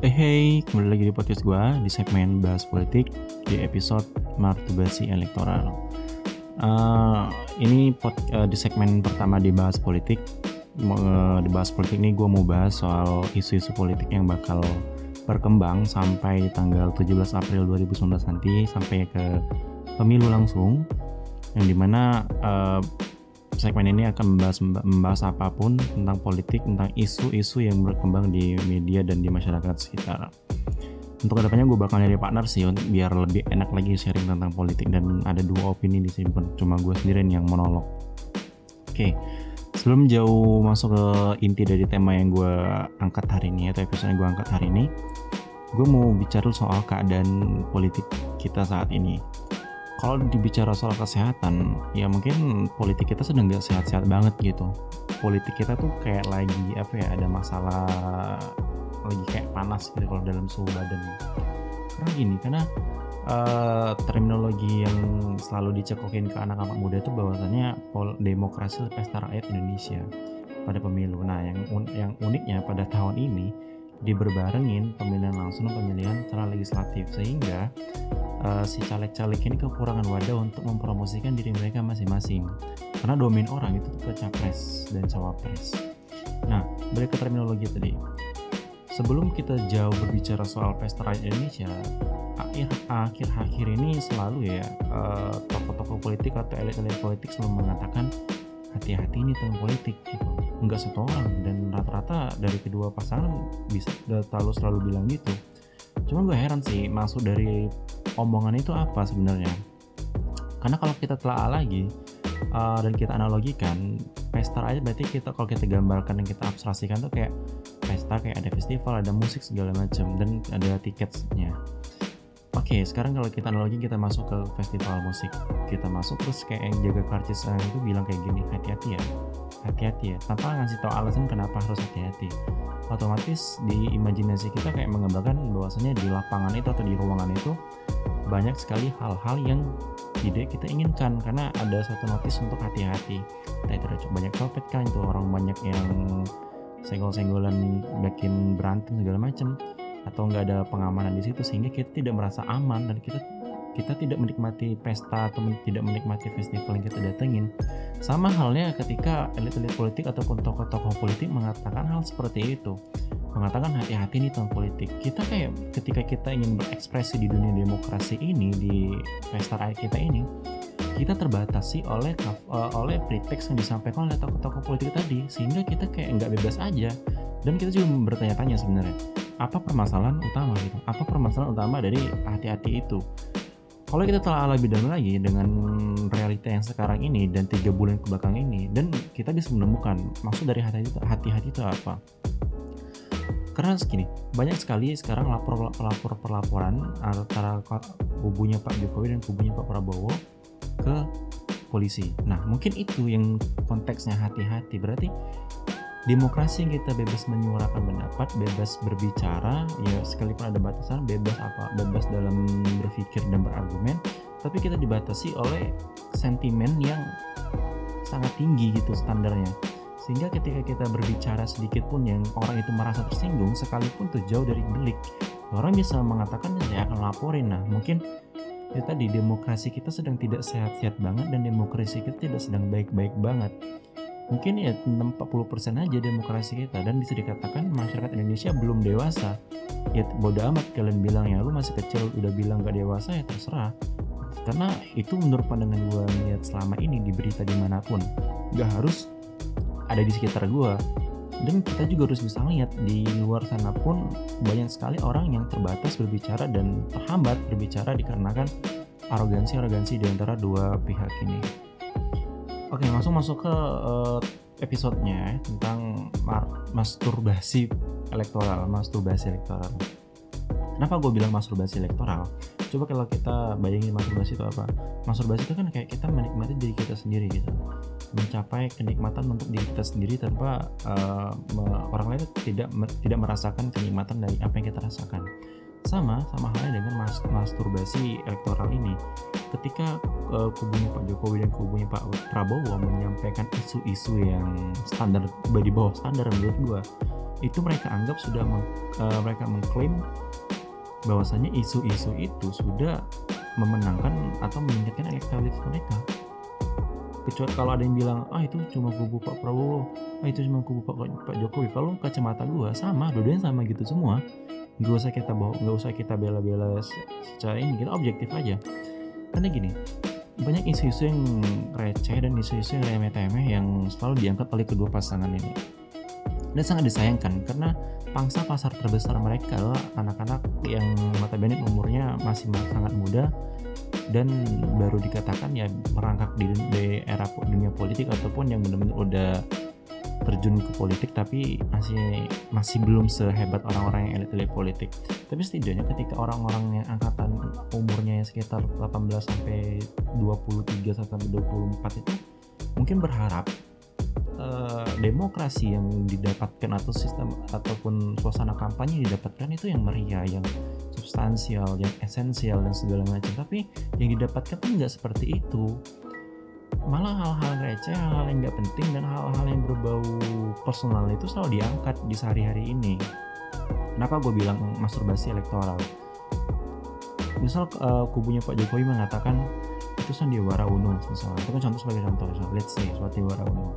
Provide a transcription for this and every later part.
Eh hey, kembali lagi di podcast gue di segmen bahas politik di episode Martubasi Elektoral. Uh, ini pod, uh, di segmen pertama dibahas politik. Uh, dibahas politik ini gue mau bahas soal isu-isu politik yang bakal berkembang sampai tanggal 17 April 2019 nanti sampai ke pemilu langsung yang di mana uh, segmen ini akan membahas membahas apa pun tentang politik, tentang isu-isu yang berkembang di media dan di masyarakat sekitar. Untuk ke depannya gue bakal nyari partner sih biar lebih enak lagi sharing tentang politik dan ada dua opini di sini bukan cuma gue sendiri yang monolog. Oke, sebelum jauh masuk ke inti dari tema yang gue angkat hari ini atau episode yang gue angkat hari ini, gue mau bicara soal keadaan politik kita saat ini kalau dibicara soal kesehatan ya mungkin politik kita sedang nggak sehat-sehat banget gitu. Politik kita tuh kayak lagi apa ya ada masalah lagi kayak panas gitu kalau dalam suhu badan. Karena gini karena uh, terminologi yang selalu dicekokin ke anak-anak muda itu bahwasanya demokrasi pesta rakyat Indonesia pada pemilu. Nah yang un yang uniknya pada tahun ini diberbarengin pemilihan langsung dan pemilihan secara legislatif. Sehingga uh, si caleg-caleg ini kekurangan wadah untuk mempromosikan diri mereka masing-masing. Karena domain orang itu ke capres dan cawapres. Nah balik ke terminologi tadi. Sebelum kita jauh berbicara soal pesta rakyat Indonesia akhir akhir akhir ini selalu ya uh, tokoh-tokoh politik atau elit-elit politik selalu mengatakan hati-hati ini tentang politik gitu. Nggak satu orang. Dan rata-rata dari kedua pasangan bisa selalu selalu bilang gitu. Cuma gue heran sih maksud dari omongan itu apa sebenarnya karena kalau kita telah lagi uh, dan kita analogikan pesta aja berarti kita kalau kita gambarkan dan kita abstraksikan tuh kayak pesta kayak ada festival ada musik segala macam dan ada tiketnya Oke, okay, sekarang kalau kita analogi kita masuk ke festival musik. Kita masuk terus kayak yang jaga karcis itu bilang kayak gini, hati-hati ya. Hati-hati ya, tanpa ngasih tahu alasan kenapa harus hati-hati. Otomatis di imajinasi kita kayak menggambarkan bahwasanya di lapangan itu atau di ruangan itu banyak sekali hal-hal yang tidak kita inginkan karena ada satu notis untuk hati-hati. Kita itu banyak copet kan itu orang banyak yang senggol-senggolan bikin berantem segala macam atau nggak ada pengamanan di situ sehingga kita tidak merasa aman dan kita kita tidak menikmati pesta atau tidak menikmati festival yang kita datengin. Sama halnya ketika elit-elit politik ataupun tokoh-tokoh politik mengatakan hal seperti itu. Mengatakan hati-hati nih tentang politik. Kita kayak ketika kita ingin berekspresi di dunia demokrasi ini, di pesta rakyat kita ini, kita terbatasi oleh uh, oleh pretext yang disampaikan oleh tokoh-tokoh politik tadi sehingga kita kayak nggak bebas aja dan kita juga bertanya-tanya sebenarnya apa permasalahan utama gitu apa permasalahan utama dari hati-hati itu kalau kita telah lebih dalam lagi dengan realita yang sekarang ini dan tiga bulan ke belakang ini dan kita bisa menemukan maksud dari hati-hati itu apa karena segini banyak sekali sekarang lapor lapor pelaporan antara kubunya Pak Jokowi dan kubunya Pak Prabowo ke polisi. Nah mungkin itu yang konteksnya hati-hati berarti demokrasi yang kita bebas menyuarakan pendapat, bebas berbicara, ya sekalipun ada batasan, bebas apa, bebas dalam berpikir dan berargumen, tapi kita dibatasi oleh sentimen yang sangat tinggi gitu standarnya. Sehingga ketika kita berbicara sedikit pun yang orang itu merasa tersinggung, sekalipun tuh jauh dari delik, orang bisa mengatakan saya akan laporin. Nah, mungkin itu tadi demokrasi kita sedang tidak sehat-sehat banget dan demokrasi kita tidak sedang baik-baik banget mungkin ya 40% aja demokrasi kita. Dan bisa dikatakan masyarakat Indonesia belum dewasa. Ya bodoh amat kalian bilang ya lu masih kecil udah bilang gak dewasa ya terserah. Karena itu menurut pandangan gue lihat selama ini di berita di mana pun gak harus ada di sekitar gue dan kita juga harus bisa lihat di luar sana pun banyak sekali orang yang terbatas berbicara dan terhambat berbicara dikarenakan arogansi-arogansi di antara dua pihak ini. Oke, langsung masuk ke uh, episodenya tentang masturbasi elektoral, masturbasi elektoral. Kenapa gue bilang masturbasi elektoral? Coba kalau kita bayangin masturbasi itu apa? Masturbasi itu kan kayak kita menikmati diri kita sendiri gitu, mencapai kenikmatan untuk diri kita sendiri tanpa uh, orang lain tidak tidak merasakan kenikmatan dari apa yang kita rasakan sama sama halnya dengan mas masturbasi elektoral ini. Ketika uh, kubunya Pak Jokowi dan kubunya Pak Prabowo menyampaikan isu-isu yang standar di bawah standar menurut gua itu mereka anggap sudah meng, uh, mereka mengklaim bahwasanya isu-isu itu sudah memenangkan atau meningkatkan elektabilitas mereka. Kecuali kalau ada yang bilang ah itu cuma kubu Pak Prabowo ah itu cuma kubu Pak, Pak Jokowi. Kalau kacamata gue sama dua-duanya sama gitu semua nggak usah kita bawa nggak usah kita bela-bela secara ini kita objektif aja. Karena gini banyak isu-isu yang receh dan isu-isu yang remeh-temeh yang selalu diangkat oleh kedua pasangan ini. Dan sangat disayangkan karena pangsa pasar terbesar mereka adalah anak-anak yang notabene umurnya masih sangat muda dan baru dikatakan ya merangkak di, di era dunia politik ataupun yang benar-benar udah terjun ke politik tapi masih masih belum sehebat orang-orang yang elit-elit politik. Tapi setidaknya ketika orang-orang yang angkatan umurnya yang sekitar 18 sampai 23 sampai 24 itu mungkin berharap uh, demokrasi yang didapatkan atau sistem ataupun suasana kampanye didapatkan itu yang meriah, yang substansial, yang esensial dan segala macam. Tapi yang didapatkan pun nggak seperti itu malah hal-hal receh, hal-hal yang nggak penting dan hal-hal yang berbau personal itu selalu diangkat di sehari-hari ini. Kenapa gue bilang masturbasi elektoral? Misal uh, kubunya Pak Jokowi mengatakan itu Sandiwara Uno, misalnya itu kan contoh sebagai contoh, misalnya, let's say Sandiwara Uno.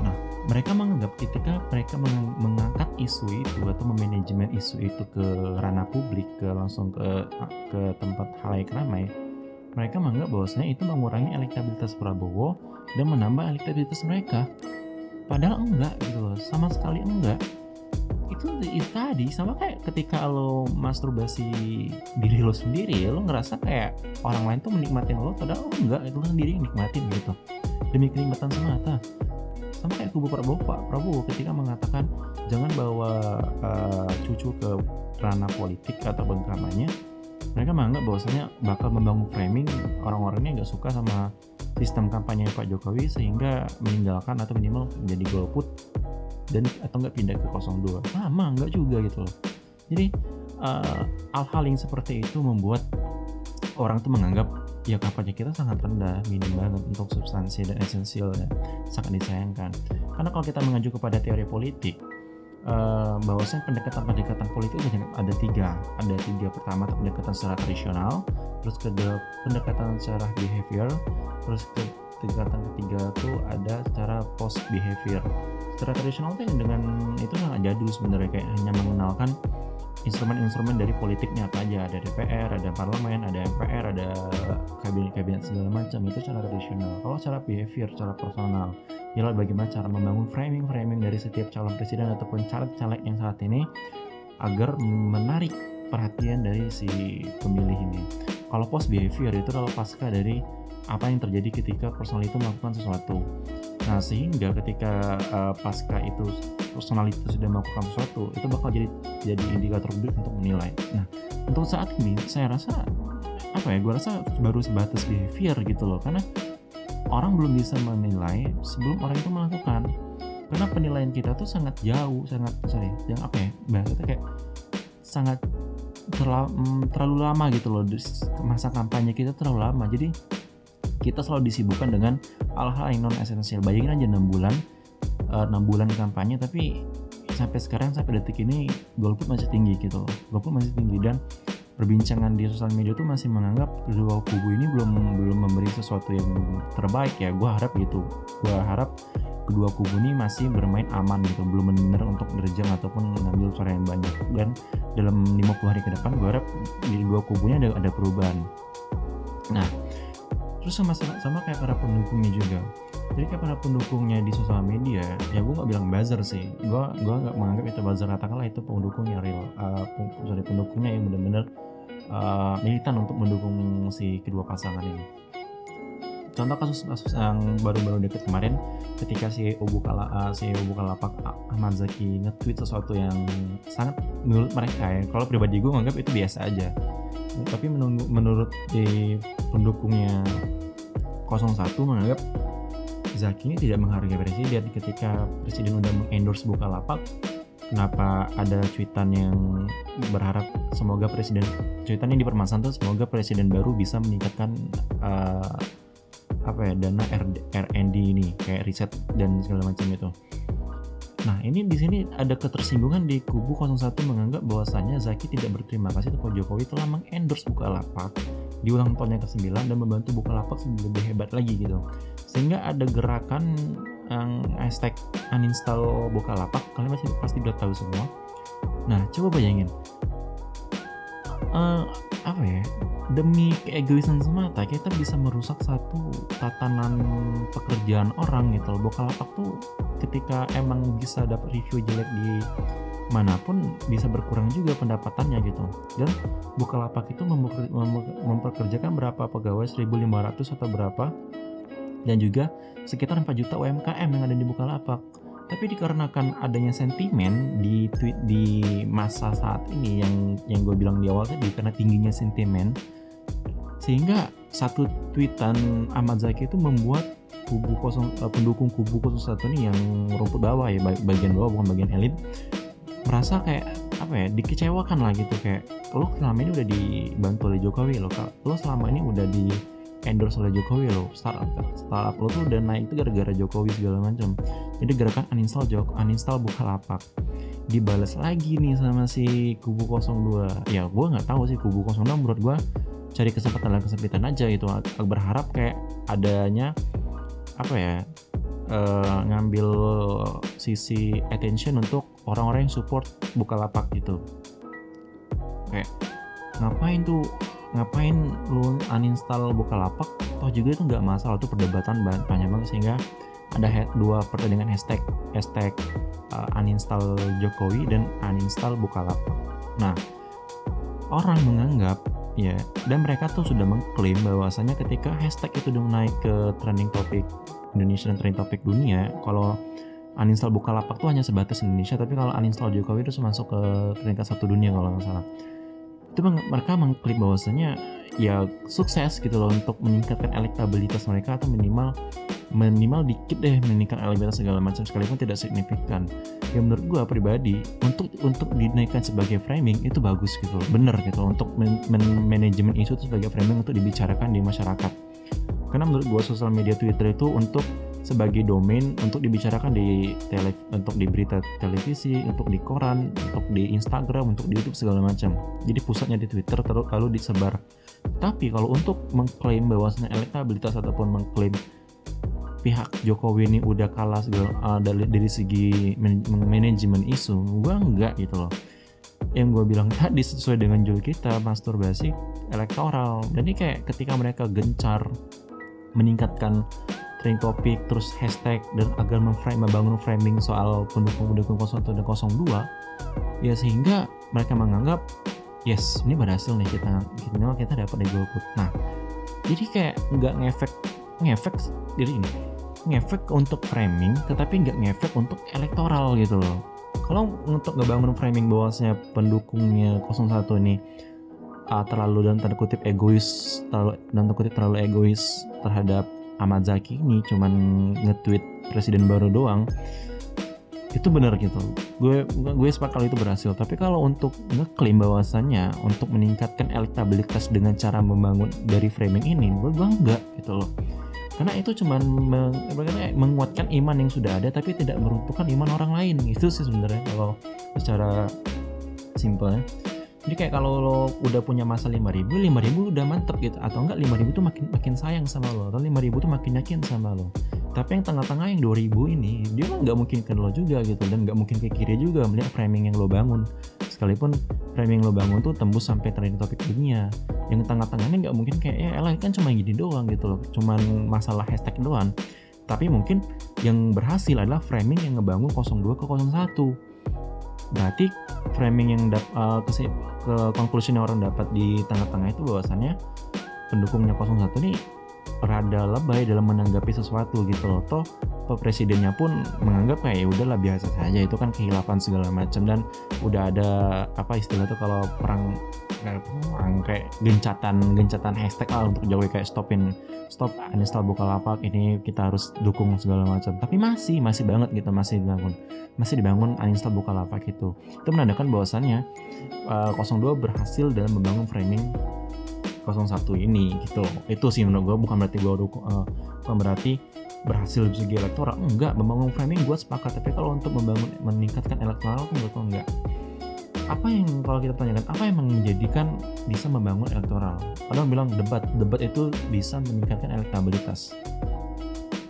Nah, mereka menganggap ketika mereka meng mengangkat isu itu atau memanajemen isu itu ke ranah publik, ke langsung ke ke tempat halayak ramai, mereka menganggap bahwasanya itu mengurangi elektabilitas Prabowo dan menambah elektabilitas mereka. Padahal enggak gitu loh, sama sekali enggak. Itu, itu tadi sama kayak ketika lo masturbasi diri lo sendiri lo ngerasa kayak orang lain tuh menikmatin lo padahal lo enggak itu lo sendiri yang nikmatin gitu demi kenikmatan semata sama kayak kubu Prabowo Pak Prabowo ketika mengatakan jangan bawa uh, cucu ke ranah politik atau kampanye mereka menganggap bahwasanya bakal membangun framing orang-orang ini nggak suka sama sistem kampanye Pak Jokowi sehingga meninggalkan atau minimal menjadi golput dan atau nggak pindah ke 02 sama nggak juga gitu loh. Jadi uh, hal-hal yang seperti itu membuat orang tuh menganggap ya kampanye kita sangat rendah minim banget untuk substansi dan esensial ya sangat disayangkan. Karena kalau kita mengacu kepada teori politik uh, bahwasanya pendekatan-pendekatan politik ada tiga. Ada tiga pertama pendekatan secara tradisional terus kedua pendekatan secara behavior terus ke pendekatan ketiga tuh ada secara post behavior secara tradisional tuh dengan itu sangat jadul sebenarnya kayak hanya mengenalkan instrumen-instrumen dari politiknya apa aja. Ada DPR ada parlemen ada MPR ada kabinet-kabinet segala macam. Itu secara tradisional. Kalau secara behavior secara personal ialah bagaimana cara membangun framing-framing dari setiap calon presiden ataupun caleg-caleg yang saat ini agar menarik perhatian dari si pemilih ini kalau post behavior itu adalah pasca dari apa yang terjadi ketika personal itu melakukan sesuatu. Nah, sehingga ketika uh, pasca itu personal itu sudah melakukan sesuatu, itu bakal jadi jadi indikator publik untuk menilai. Nah, untuk saat ini saya rasa apa ya? Gue rasa baru sebatas behavior gitu loh, karena orang belum bisa menilai sebelum orang itu melakukan. Karena penilaian kita tuh sangat jauh, sangat sorry, yang apa ya? Bahasa kayak sangat terlalu, mm, terlalu lama gitu loh masa kampanye kita terlalu lama jadi kita selalu disibukkan dengan hal-hal yang non esensial bayangin aja 6 bulan eh, 6 bulan kampanye tapi sampai sekarang sampai detik ini golput masih tinggi gitu golput masih tinggi dan perbincangan di sosial media tuh masih menganggap kedua kubu ini belum belum memberi sesuatu yang terbaik ya. Gue harap gitu. Gue harap kedua kubu ini masih bermain aman gitu. Belum benar untuk derjang ataupun mengambil suara yang banyak. Dan dalam 50 hari ke depan gue harap di dua kubunya ada ada perubahan. Nah terus sama sama kayak para pendukungnya juga. Jadi kayak para pendukungnya di sosial media ya gue nggak bilang buzzer sih. Gue gue nggak menganggap itu buzzer. Katakanlah itu pendukung yang real. Uh, sorry pendukungnya yang benar-benar uh, militan untuk mendukung si kedua pasangan ini. Contoh kasus-kasus yang baru-baru deket kemarin ketika si Bukala uh, si Bukalapak Ahmad Zaki nge-tweet sesuatu yang sangat menurut mereka ya. Kalau pribadi gue menganggap itu biasa aja. Tapi menunggu, menurut di pendukungnya 01 menganggap Zaki ini tidak menghargai presiden. Ketika presiden udah mengendorse Bukalapak kenapa ada cuitan yang berharap semoga presiden cuitan yang dipermasalahan tuh semoga presiden baru bisa meningkatkan uh, apa ya dana R&D ini kayak riset dan segala macam itu Nah ini di sini ada ketersinggungan di kubu 01 menganggap bahwasannya Zaki tidak berterima kasih kepada Jokowi telah mengendorse Bukalapak di ulang tahunnya ke-9 dan membantu Bukalapak lebih hebat lagi gitu. Sehingga ada gerakan yang hashtag uninstall Bukalapak, kalian masih pasti udah tahu semua. Nah coba bayangin, uh, apa ya? Demi keegoisan semata kita bisa merusak satu tatanan pekerjaan orang gitu loh. Bukalapak tuh ketika emang bisa dapat review jelek di mana pun bisa berkurang juga pendapatannya gitu. Dan Bukalapak itu memperkerjakan berapa pegawai? 1500 atau berapa dan juga sekitar 4 juta UMKM yang ada di Bukalapak. Tapi dikarenakan adanya sentimen di tweet di masa saat ini yang yang gue bilang di awal tadi karena tingginya sentimen sehingga satu tweetan Ahmad Zaki itu membuat kubu kosong uh, pendukung kubu 01 ini yang rumput bawah ya bagian bawah bukan bagian elit merasa kayak apa ya dikecewakan lah gitu. Kayak lo selama ini udah dibantu oleh Jokowi lo lo selama ini udah di endorse oleh Jokowi lo startup startup lo tuh udah naik itu gara-gara Jokowi segala macam jadi gerakan uninstall Jok uninstall Bukalapak. Dibalas lagi nih sama si kubu 02 ya gue nggak tahu sih kubu 02 menurut gue cari kesempatan dan kesempitan aja gitu. Berharap kayak adanya apa ya uh, ngambil sisi attention untuk orang-orang yang support Bukalapak gitu. Kayak ngapain tuh ngapain lu uninstall Bukalapak? Toh juga itu nggak masalah tuh perdebatan banyak banget sehingga ada dua pertandingan hashtag hashtag uh, uninstall Jokowi dan uninstall Bukalapak. Nah orang menganggap ya dan mereka tuh sudah mengklaim bahwasanya ketika hashtag itu udah naik ke trending topik Indonesia dan trending topik dunia kalau uninstall Bukalapak tuh hanya sebatas Indonesia tapi kalau uninstall Jokowi itu masuk ke peringkat satu dunia kalau nggak salah itu mereka mengklaim bahwasanya ya sukses gitu loh untuk meningkatkan elektabilitas mereka atau minimal minimal dikit deh meningkatkan elektabilitas segala macam sekalipun tidak signifikan. Ya menurut gue pribadi untuk untuk dinaikkan sebagai framing itu bagus gitu loh. Bener gitu loh, untuk man man manajemen isu itu sebagai framing untuk dibicarakan di masyarakat. Karena menurut gue sosial media Twitter itu untuk sebagai domain untuk dibicarakan di tele untuk di berita televisi, untuk di koran, untuk di Instagram, untuk di YouTube segala macam. Jadi pusatnya di Twitter terus lalu disebar. Tapi kalau untuk mengklaim bahwasanya elektabilitas ataupun mengklaim pihak Jokowi ini udah kalah segala uh, dari, dari segi man manajemen isu, gua enggak gitu loh. Yang gue bilang tadi sesuai dengan judul kita masturbasi elektoral. Jadi kayak ketika mereka gencar meningkatkan trending topik terus hashtag dan agar memframe membangun framing soal pendukung-pendukung 01 dan 02 ya sehingga mereka menganggap yes ini berhasil nih kita kita kita dapat di golput. Nah jadi kayak nggak ngefek ngefek jadi ini ngefek untuk framing tetapi nggak ngefek untuk elektoral gitu loh. Kalau untuk ngebangun framing bahwasanya pendukungnya 01 ini uh, terlalu dan tanda kutip egois terlalu dan tanda kutip terlalu egois terhadap Ahmad Zaki ini cuman nge-tweet presiden baru doang itu benar gitu. Gue gue sepakat kalau itu berhasil. Tapi kalau untuk ngeklaim bahwasannya untuk meningkatkan elektabilitas dengan cara membangun dari framing ini gue enggak gitu loh. Karena itu cuman meng, menguatkan iman yang sudah ada tapi tidak meruntuhkan iman orang lain. Itu sih sebenarnya kalau secara simpel jadi kayak kalau lo udah punya masa 5000 5000 udah mantep gitu. Atau enggak 5000 tuh makin makin sayang sama lo. Atau 5000 tuh makin yakin sama lo. Tapi yang tengah-tengah yang 2000 ini dia kan nggak mungkin ke lo juga gitu. Dan nggak mungkin ke kiri juga melihat framing yang lo bangun. Sekalipun framing lo bangun tuh tembus sampai trending topik dunia. Yang tengah-tengahnya nggak mungkin kayak ya elah kan cuma gini doang gitu loh. Cuman masalah hashtag doang. Tapi mungkin yang berhasil adalah framing yang ngebangun 02 ke 01 berarti framing yang dap, uh, ke, ke conclusion yang orang dapat di tengah-tengah itu bahwasannya pendukungnya 01 ini rada lebay dalam menanggapi sesuatu gitu loh. Toh presidennya pun menganggap kayak ya udahlah biasa saja. Itu kan kehilapan segala macam dan udah ada apa istilah tuh kalau perang perang kayak gencatan gencatan hashtag lah untuk Jokowi kayak stopin stop uninstall Bukalapak ini kita harus dukung segala macam. Tapi masih masih banget gitu masih dibangun masih dibangun uninstall Bukalapak itu. Itu menandakan bahwasannya uh, eh, 02 berhasil dalam membangun framing 01 ini gitu. Itu sih menurut gue bukan berarti gue uh, bukan berarti berhasil dari segi elektoral. Enggak membangun framing gue sepakat. Tapi kalau untuk membangun meningkatkan elektoral menurut gue enggak. Apa yang kalau kita tanyakan apa yang menjadikan bisa membangun elektoral? Ada bilang debat. Debat itu bisa meningkatkan elektabilitas.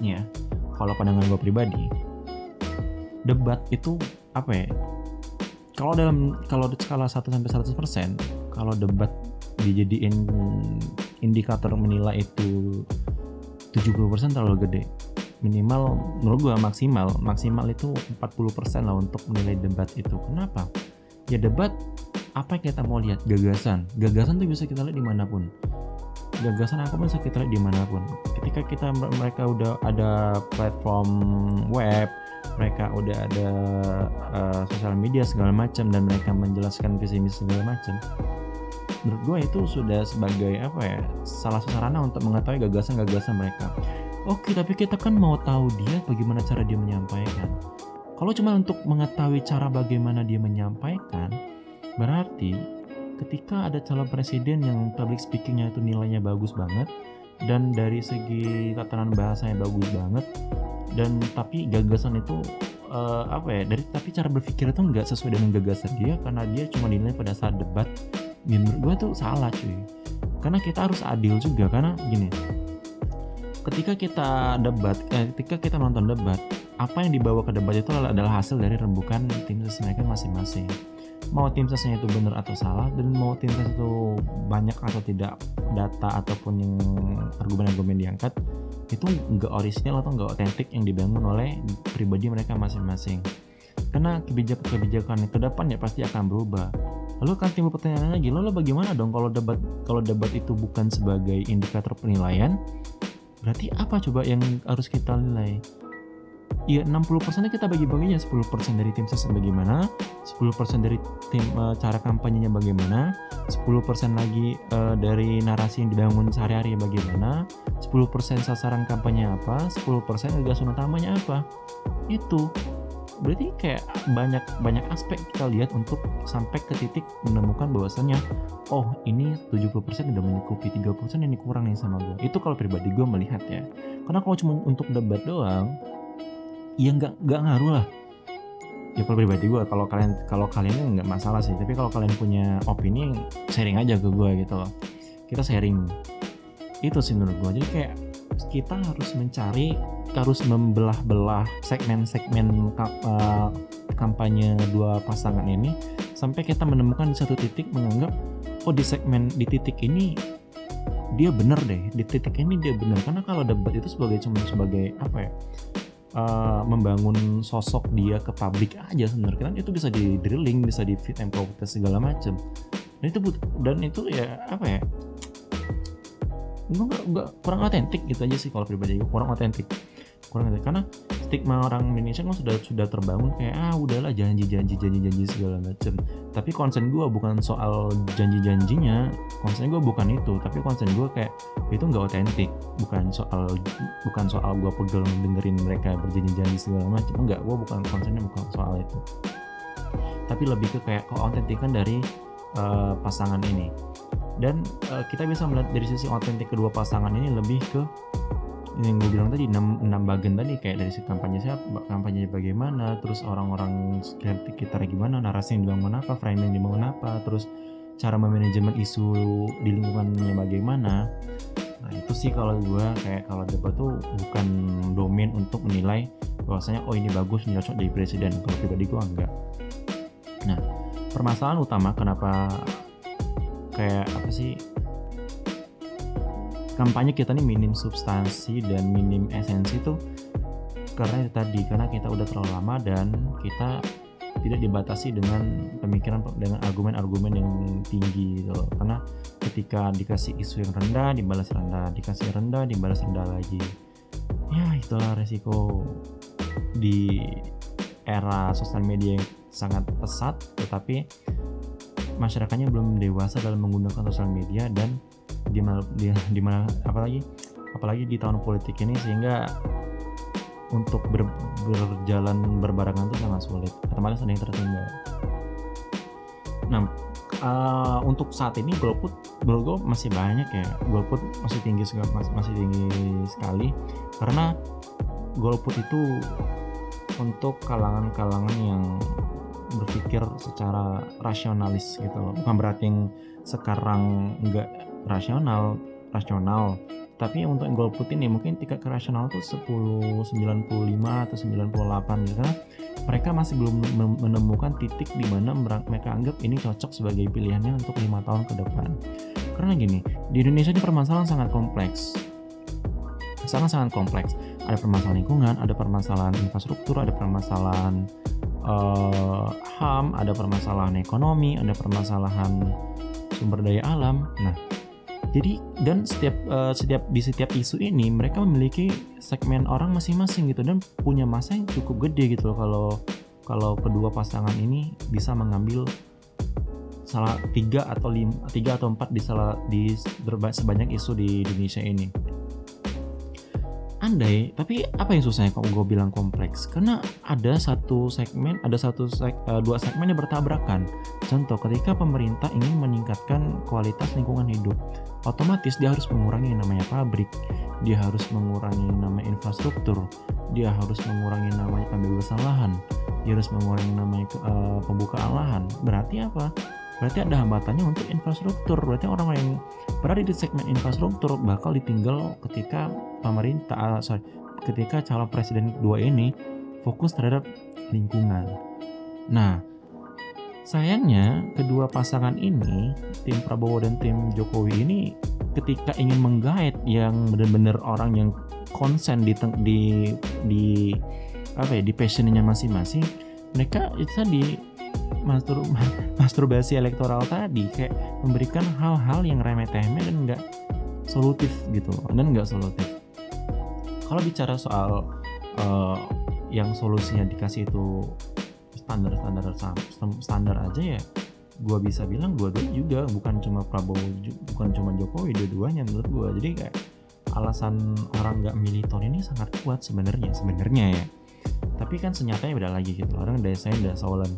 Ya kalau pandangan gue pribadi debat itu apa ya kalau dalam kalau di skala 1 sampai 100% kalau debat dijadiin indikator menilai itu 70% terlalu gede. Minimal menurut gua maksimal. Maksimal itu 40% lah untuk menilai debat itu. Kenapa? Ya debat apa yang kita mau lihat? Gagasan. Gagasan tuh bisa kita lihat di mana pun. Gagasan apa bisa kita lihat di mana pun. Ketika kita mereka udah ada platform web mereka udah ada uh, sosial media segala macam dan mereka menjelaskan visi misi segala macam menurut gue itu sudah sebagai apa ya salah satu sarana untuk mengetahui gagasan-gagasan mereka. Oke tapi kita kan mau tahu dia bagaimana cara dia menyampaikan. Kalau cuma untuk mengetahui cara bagaimana dia menyampaikan berarti ketika ada calon presiden yang public speakingnya itu nilainya bagus banget dan dari segi tatanan bahasanya bagus banget dan tapi gagasan itu uh, apa ya dari tapi cara berpikir itu nggak sesuai dengan gagasan dia karena dia cuma dinilai pada saat debat menurut gue tuh salah cuy. Karena kita harus adil juga karena gini. Ketika kita debat eh, ketika kita nonton debat apa yang dibawa ke debat itu adalah hasil dari rembukan tim ses mereka masing-masing. Mau tim sesnya itu benar atau salah dan mau tim ses itu banyak atau tidak data ataupun yang argumen-argumen diangkat itu nggak orisinal atau nggak otentik yang dibangun oleh pribadi mereka masing-masing. Karena kebijakan-kebijakan ke depan ya pasti akan berubah lalu kan timbul pertanyaan lagi. Lalu bagaimana dong kalau debat kalau debat itu bukan sebagai indikator penilaian? Berarti apa coba yang harus kita nilai? Ya 60% kita bagi-baginya. 10% dari tim ses bagaimana? 10% dari tim uh, cara kampanyenya bagaimana? 10% lagi uh, dari narasi yang dibangun sehari-hari bagaimana? 10% sasaran kampanye apa? 10% gagasan utamanya apa? Itu berarti kayak banyak banyak aspek kita lihat untuk sampai ke titik menemukan bahwasannya oh ini 70% udah mencukupi 30% ini kurang nih sama gue itu kalau pribadi gue melihat ya. Karena kalau cuma untuk debat doang ya nggak nggak ngaruh lah. Ya kalau pribadi gue kalau kalian kalau kalian nggak masalah sih. Tapi kalau kalian punya opini sharing aja ke gue gitu loh. Kita sharing. Itu sih menurut gue jadi kayak kita harus mencari harus membelah-belah segmen-segmen uh, kampanye dua pasangan ini sampai kita menemukan di satu titik menganggap oh di segmen di titik ini dia benar deh di titik ini dia benar. Karena kalau debat itu sebagai cuma sebagai apa ya uh, membangun sosok dia ke publik aja sebenarnya kan itu bisa di drilling bisa di fit and proper segala macam dan itu dan itu ya apa ya enggak, enggak kurang otentik gitu aja sih kalau pribadi gue kurang otentik kurang otentik karena stigma orang Indonesia kan sudah sudah terbangun kayak ah udahlah janji janji janji janji segala macem. Tapi konsen gue bukan soal janji janjinya konsen gue bukan itu. Tapi konsen gue kayak itu nggak otentik. Bukan soal bukan soal gue pegel dengerin mereka berjanji janji segala macam enggak gue bukan konsennya bukan soal itu. Tapi lebih ke kayak keautentikan dari uh, pasangan ini. Dan uh, kita bisa melihat dari sisi otentik kedua pasangan ini lebih ke yang gue bilang tadi 6, 6 bagian tadi kayak dari si kampanye siapa kampanye bagaimana terus orang-orang sekitar gimana narasi yang dibangun apa framing yang dibangun apa terus cara memanajemen isu di lingkungannya bagaimana. Nah itu sih kalau gue kayak kalau debat tuh bukan domain untuk menilai bahwasanya oh ini bagus ini cocok jadi presiden. Kalau pribadi gue enggak. Nah permasalahan utama kenapa kayak apa sih kampanye kita nih minim substansi dan minim esensi tuh karena tadi karena kita udah terlalu lama dan kita tidak dibatasi dengan pemikiran dengan argumen-argumen yang tinggi gitu karena ketika dikasih isu yang rendah dibalas rendah dikasih rendah dibalas rendah lagi. Ya itulah resiko di era sosial media yang sangat pesat tetapi masyarakatnya belum dewasa dalam menggunakan sosial media dan di mana di, di mana apalagi apalagi di tahun politik ini sehingga untuk ber, berjalan berbarengan itu sangat sulit. Otomatis ada yang tertinggal. Nah uh, untuk saat ini golput menurut gue masih banyak ya. Golput masih tinggi masih tinggi sekali. Karena golput itu untuk kalangan-kalangan yang berpikir secara rasionalis gitu loh. Bukan berarti yang sekarang nggak rasional rasional. Tapi untuk yang golput ini mungkin tingkat kerasional tuh 10 95 atau 98 gitu. Karena mereka masih belum menemukan titik di mana mereka anggap ini cocok sebagai pilihannya untuk lima tahun ke depan. Karena gini di Indonesia ini permasalahan sangat kompleks. Sangat-sangat kompleks. Ada permasalahan lingkungan ada permasalahan infrastruktur ada permasalahan uh, HAM ada permasalahan ekonomi ada permasalahan sumber daya alam. Nah jadi dan setiap uh, setiap di setiap isu ini mereka memiliki segmen orang masing-masing gitu dan punya masa yang cukup gede gitu loh kalau kalau kedua pasangan ini bisa mengambil salah tiga atau lima tiga atau empat di salah di sebanyak isu di Indonesia ini andai tapi apa yang susahnya kalau gue bilang kompleks? Karena ada satu segmen ada satu seg, uh, dua segmen yang bertabrakan. Contoh ketika pemerintah ingin meningkatkan kualitas lingkungan hidup otomatis dia harus mengurangi yang namanya pabrik dia harus mengurangi yang namanya infrastruktur dia harus mengurangi yang namanya pembebasan lahan dia harus mengurangi yang namanya uh, pembukaan lahan. Berarti apa berarti ada hambatannya untuk infrastruktur. Berarti orang yang berada di segmen infrastruktur bakal ditinggal ketika pemerintah uh, sorry ketika calon presiden kedua ini fokus terhadap lingkungan. Nah sayangnya kedua pasangan ini tim Prabowo dan tim Jokowi ini ketika ingin menggait yang benar-benar orang yang konsen di di di apa ya di passionnya masing-masing mereka itu tadi mastur masturbasi elektoral tadi kayak memberikan hal-hal yang remeh-temeh dan nggak solutif gitu dan nggak solutif. Kalau bicara soal uh, yang solusinya dikasih itu standar standar standar aja ya gue bisa bilang gue juga bukan cuma Prabowo bukan cuma Jokowi dua-duanya menurut gue jadi kayak alasan orang nggak milih ini sangat kuat sebenarnya sebenarnya ya. Tapi kan senyatanya beda lagi gitu orang desanya udah solen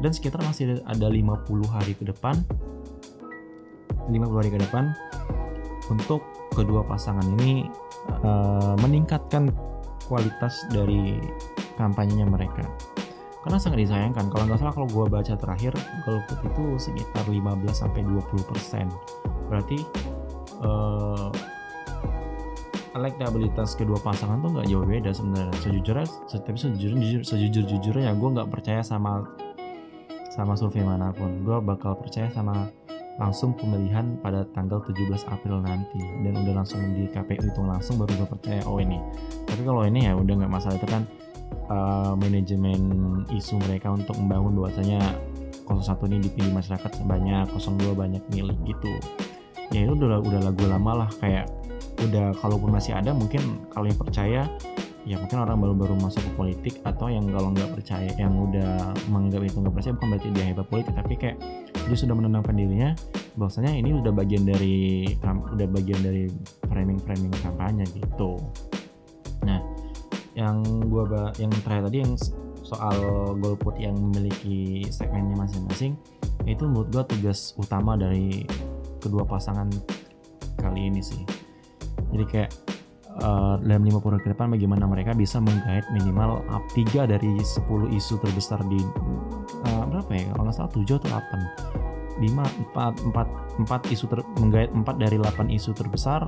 dan sekitar masih ada 50 hari ke depan 50 hari ke depan untuk kedua pasangan ini uh, meningkatkan kualitas dari kampanyenya mereka. Karena sangat disayangkan kalau nggak salah kalau gue baca terakhir golput itu sekitar 15 sampai 20 persen. Berarti uh, elektabilitas kedua pasangan tuh nggak jauh beda sebenarnya. Sejujurnya tapi sejujur sejujur jujurnya gue nggak percaya sama sama survei mana pun. Gue bakal percaya sama langsung pemilihan pada tanggal 17 April nanti. Dan udah langsung di KPU hitung langsung baru gue percaya oh ini. Tapi kalau ini ya udah nggak masalah. Itu kan uh, manajemen isu mereka untuk membangun bahwasanya 01 ini dipilih masyarakat sebanyak 02 banyak milih gitu. Ya itu udah udah lagu lama lah. Kayak udah kalaupun masih ada mungkin kalau yang percaya ya mungkin orang baru-baru masuk ke politik atau yang kalau nggak percaya yang udah menganggap itu nggak percaya bukan berarti dia hebat politik tapi kayak dia sudah menenangkan dirinya bahwasanya ini udah bagian dari udah bagian dari framing-framing kampanye gitu. Nah yang gua yang terakhir tadi yang soal golput yang memiliki segmennya masing-masing itu menurut gua tugas utama dari kedua pasangan kali ini sih. Jadi kayak uh, dalam 50 hari ke depan bagaimana mereka bisa menggait minimal up 3 dari 10 isu terbesar di uh, berapa ya? Kalau nggak salah 7 atau 8 5 4 4 4 isu ter, menggait 4 dari 8 isu terbesar.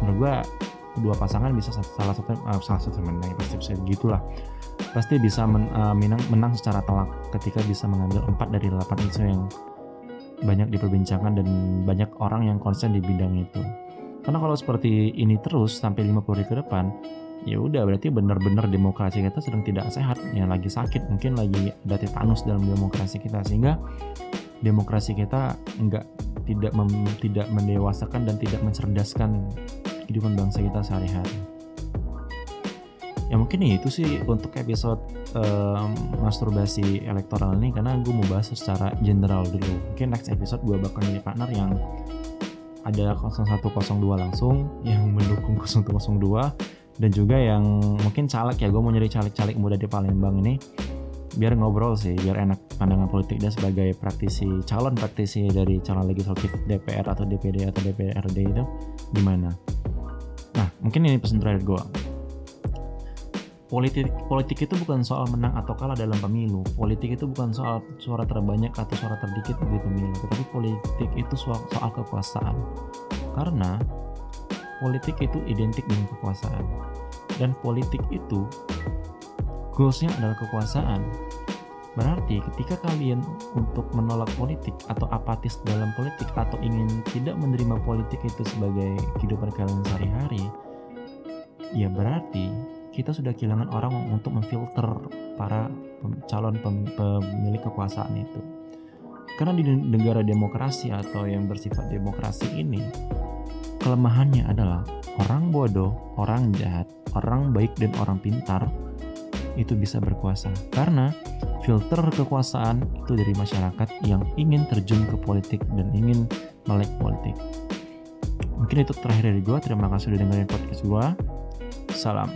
Menurut gua kedua pasangan bisa salah satu uh, salah satu menang pasti bisa gitulah. Pasti bisa men, uh, menang menang secara telak ketika bisa mengambil 4 dari 8 isu yang banyak diperbincangkan dan banyak orang yang konsen di bidang itu. Karena kalau seperti ini terus sampai 50 hari ke depan, ya udah berarti benar-benar demokrasi kita sedang tidak sehat, ya lagi sakit, mungkin lagi ada tetanus dalam demokrasi kita sehingga demokrasi kita enggak tidak mem, tidak mendewasakan dan tidak mencerdaskan kehidupan bangsa kita sehari-hari. Ya mungkin ya itu sih untuk episode um, masturbasi elektoral ini karena gue mau bahas secara general dulu. Mungkin next episode gue bakal milih partner yang ada 0102 langsung yang mendukung 0102 dan juga yang mungkin caleg ya gue mau nyari caleg-caleg muda di Palembang ini biar ngobrol sih biar enak pandangan politik dia sebagai praktisi calon praktisi dari calon legislatif DPR atau DPD atau DPRD itu gimana. Nah mungkin ini pesan terakhir gue politik politik itu bukan soal menang atau kalah dalam pemilu. Politik itu bukan soal suara terbanyak atau suara terdikit di pemilu, tetapi politik itu soal, soal kekuasaan. Karena politik itu identik dengan kekuasaan. Dan politik itu goalsnya adalah kekuasaan. Berarti ketika kalian untuk menolak politik atau apatis dalam politik atau ingin tidak menerima politik itu sebagai kehidupan kalian sehari-hari, ya berarti kita sudah kehilangan orang untuk memfilter para calon pemilik kekuasaan itu. Karena di negara demokrasi atau yang bersifat demokrasi ini, kelemahannya adalah orang bodoh, orang jahat, orang baik dan orang pintar itu bisa berkuasa. Karena filter kekuasaan itu dari masyarakat yang ingin terjun ke politik dan ingin melek politik. Mungkin itu terakhir dari gue. Terima kasih sudah dengerin podcast gue. Salam.